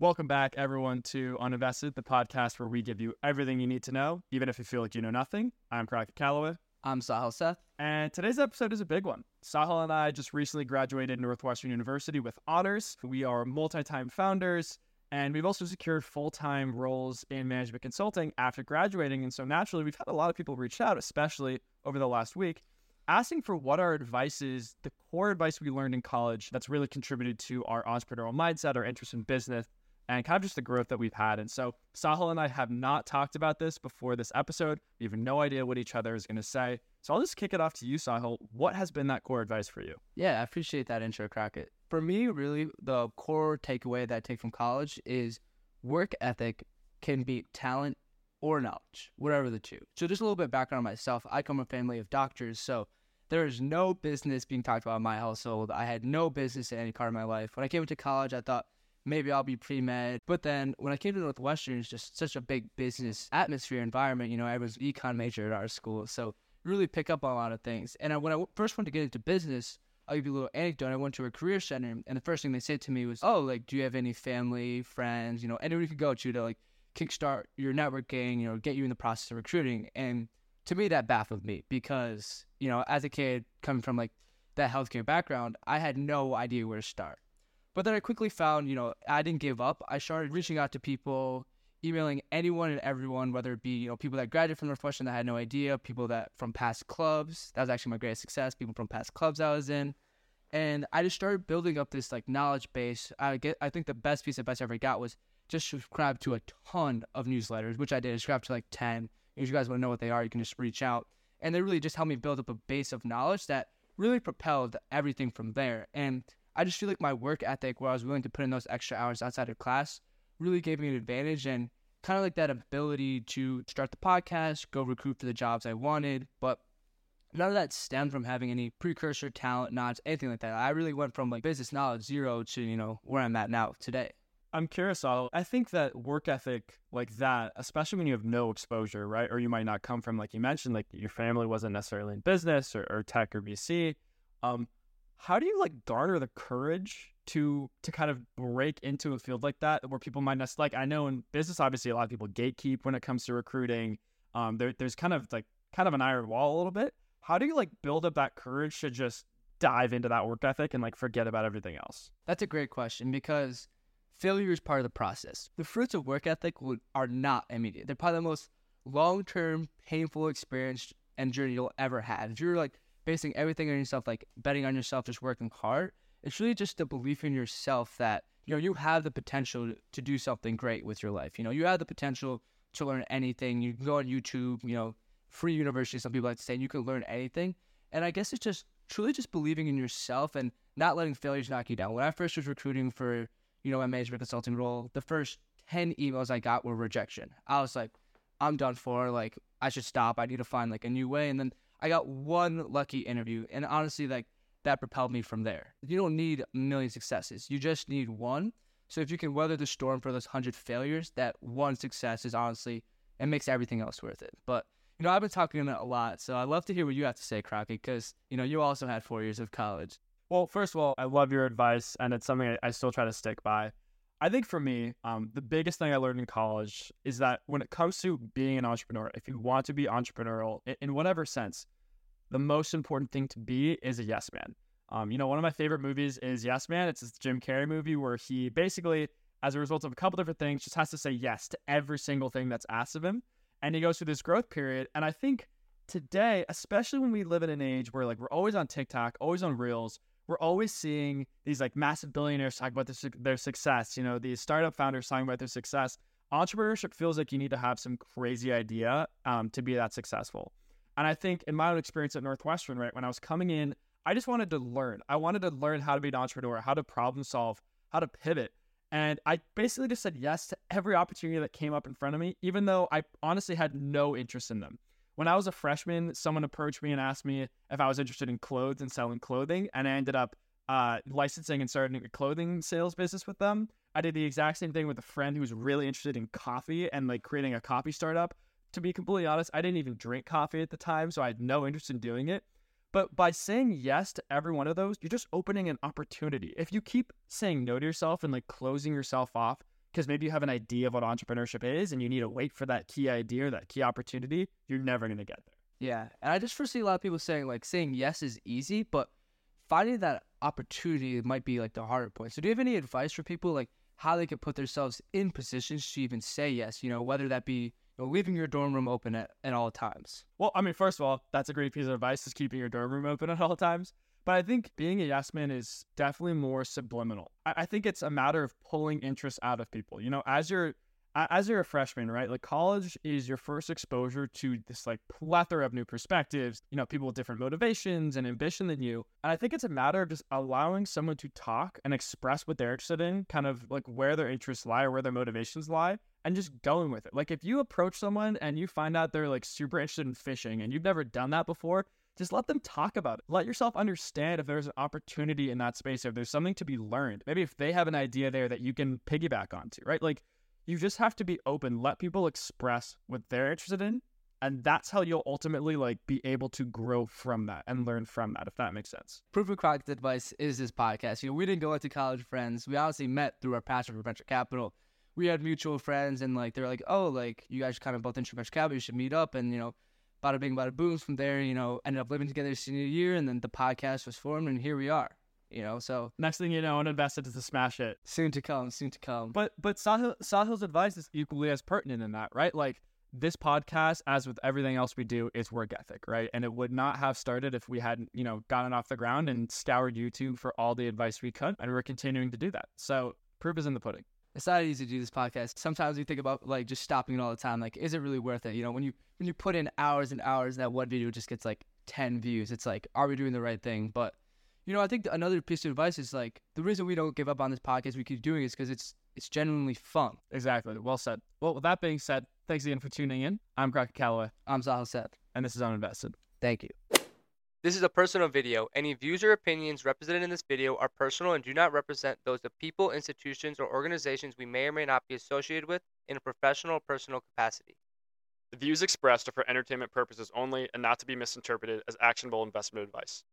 Welcome back, everyone, to Uninvested, the podcast where we give you everything you need to know, even if you feel like you know nothing. I'm Crockett Calloway. I'm Sahil Seth. And today's episode is a big one. Sahil and I just recently graduated Northwestern University with honors. We are multi time founders, and we've also secured full time roles in management consulting after graduating. And so naturally, we've had a lot of people reach out, especially over the last week, asking for what our advice is, the core advice we learned in college that's really contributed to our entrepreneurial mindset, our interest in business, and kind of just the growth that we've had. And so Sahil and I have not talked about this before this episode. We have no idea what each other is going to say. So I'll just kick it off to you, Sahil. What has been that core advice for you? Yeah, I appreciate that intro, Crockett. For me, really, the core takeaway that I take from college is work ethic can beat talent or knowledge, whatever the two. So just a little bit background on myself. I come from a family of doctors, so there is no business being talked about in my household. I had no business in any part of my life. When I came into college, I thought maybe I'll be pre med. But then when I came to Northwestern, it's just such a big business atmosphere environment. You know, I was econ major at our school, so really pick up on a lot of things. And I, when I first went to get into business, I'll give you a little anecdote. I went to a career center, and the first thing they said to me was, "Oh, like, do you have any family, friends, you know, anywhere you could go to to like kickstart your networking, you know, get you in the process of recruiting?" And to me, that baffled me because you know, as a kid coming from like that healthcare background, I had no idea where to start. But then I quickly found, you know, I didn't give up. I started reaching out to people, emailing anyone and everyone, whether it be, you know, people that graduated from Northwestern that had no idea, people that from past clubs. That was actually my greatest success, people from past clubs I was in. And I just started building up this like knowledge base. I get I think the best piece of advice I ever got was just subscribe to a ton of newsletters, which I did. I to like 10. If you guys want to know what they are, you can just reach out. And they really just helped me build up a base of knowledge that really propelled everything from there. And I just feel like my work ethic, where I was willing to put in those extra hours outside of class, really gave me an advantage and kind of like that ability to start the podcast, go recruit for the jobs I wanted. But none of that stemmed from having any precursor talent, knowledge, anything like that. I really went from like business knowledge zero to, you know, where I'm at now today. I'm curious, Otto. I think that work ethic like that, especially when you have no exposure, right? Or you might not come from, like you mentioned, like your family wasn't necessarily in business or, or tech or VC. Um, how do you like garner the courage to to kind of break into a field like that where people might not like I know in business obviously a lot of people gatekeep when it comes to recruiting. Um, there, there's kind of like kind of an iron wall a little bit. How do you like build up that courage to just dive into that work ethic and like forget about everything else? That's a great question because failure is part of the process. The fruits of work ethic are not immediate. They're probably the most long term, painful experience and journey you'll ever have. If you're like basing everything on yourself, like betting on yourself, just working hard. It's really just the belief in yourself that you know you have the potential to do something great with your life. You know, you have the potential to learn anything. You can go on YouTube, you know, free university. Some people like to say, you can learn anything. And I guess it's just truly just believing in yourself and not letting failures knock you down. When I first was recruiting for, you know, my management consulting role, the first 10 emails I got were rejection. I was like, I'm done for. Like, I should stop. I need to find like a new way. And then I got one lucky interview, and honestly, like that propelled me from there. You don't need a million successes; you just need one. So if you can weather the storm for those hundred failures, that one success is honestly it makes everything else worth it. But you know, I've been talking a lot, so I'd love to hear what you have to say, Crockett, because you know you also had four years of college. Well, first of all, I love your advice, and it's something I, I still try to stick by. I think for me, um, the biggest thing I learned in college is that when it comes to being an entrepreneur, if you want to be entrepreneurial in, whatever sense, the most important thing to be is a yes man. Um, you know, one of my favorite movies is Yes Man. It's this Jim Carrey movie where he basically, as a result of a couple different things, just has to say yes to every single thing that's asked of him. And he goes through this growth period. And I think today, especially when we live in an age where like we're always on TikTok, always on Reels, we're always seeing these like massive billionaires talk about their, their success. You know, these startup founders talking about their success. Entrepreneurship feels like you need to have some crazy idea um, to be that successful. And I think in my own experience at Northwestern, right, when I was coming in, I just wanted to learn. I wanted to learn how to be an entrepreneur, how to problem solve, how to pivot. And I basically just said yes to every opportunity that came up in front of me, even though I honestly had no interest in them. When I was a freshman, someone approached me and asked me if I was interested in clothes and selling clothing, and I ended up uh, licensing and starting a clothing sales business with them. I did the exact same thing with a friend who was really interested in coffee and like creating a coffee startup. To be completely honest, I didn't even drink coffee at the time, so I had no interest in doing it. But by saying yes to every one of those, you're just opening an opportunity. If you keep saying no to yourself and like closing yourself off because maybe you have an idea of what entrepreneurship is and you need to wait for that key idea or that key opportunity, you're never going to get there. Yeah. And I just foresee a lot of people saying like saying yes is easy, but finding that opportunity might be like the harder point. So do you have any advice for people like how they could put themselves in positions to even say yes, you know, whether that be you know, leaving your dorm room open at, at all times? Well, I mean, first of all, that's a great piece of advice is keeping your dorm room open at all times. But I think being a yes man is definitely more subliminal. I, I think it's a matter of pulling interest out of people. You know, as you're as you're a freshman, right? Like college is your first exposure to this like plethora of new perspectives, you know, people with different motivations and ambition than you. And I think it's a matter of just allowing someone to talk and express what they're interested in, kind of like where their interests lie or where their motivations lie, and just going with it. Like if you approach someone and you find out they're like super interested in fishing and you've never done that before, just let them talk about it. Let yourself understand if there's an opportunity in that space, if there's something to be learned. Maybe if they have an idea there that you can piggyback onto, right? Like you just have to be open, let people express what they're interested in. And that's how you'll ultimately like be able to grow from that and learn from that, if that makes sense. Proof of Crockett's Advice is this podcast. You know, we didn't go into college friends. We honestly met through our passion for venture capital. We had mutual friends and like they're like, oh, like you guys kind of both into venture capital, you should meet up and you know, bada bing, bada boom. From there, you know, ended up living together senior year, and then the podcast was formed, and here we are. You know, so next thing you know, Uninvested to smash it. Soon to come, soon to come. But but Sahil, Sahil's advice is equally as pertinent in that, right? Like this podcast, as with everything else we do, is work ethic, right? And it would not have started if we hadn't, you know, gotten off the ground and scoured YouTube for all the advice we could, and we're continuing to do that. So proof is in the pudding it's not easy to do this podcast. Sometimes we think about like just stopping it all the time. Like, is it really worth it? You know, when you when you put in hours and hours, and that one video just gets like ten views. It's like, are we doing the right thing? But you know, I think another piece of advice is like the reason we don't give up on this podcast, we keep doing, is because it's it's genuinely fun. Exactly. Well said. Well, with that being said, thanks again for tuning in. I'm Crockett Calloway. I'm Sahil Seth. And this is Uninvested. Thank you. This is a personal video. Any views or opinions represented in this video are personal and do not represent those of people, institutions, or organizations we may or may not be associated with in a professional or personal capacity. The views expressed are for entertainment purposes only and not to be misinterpreted as actionable investment advice.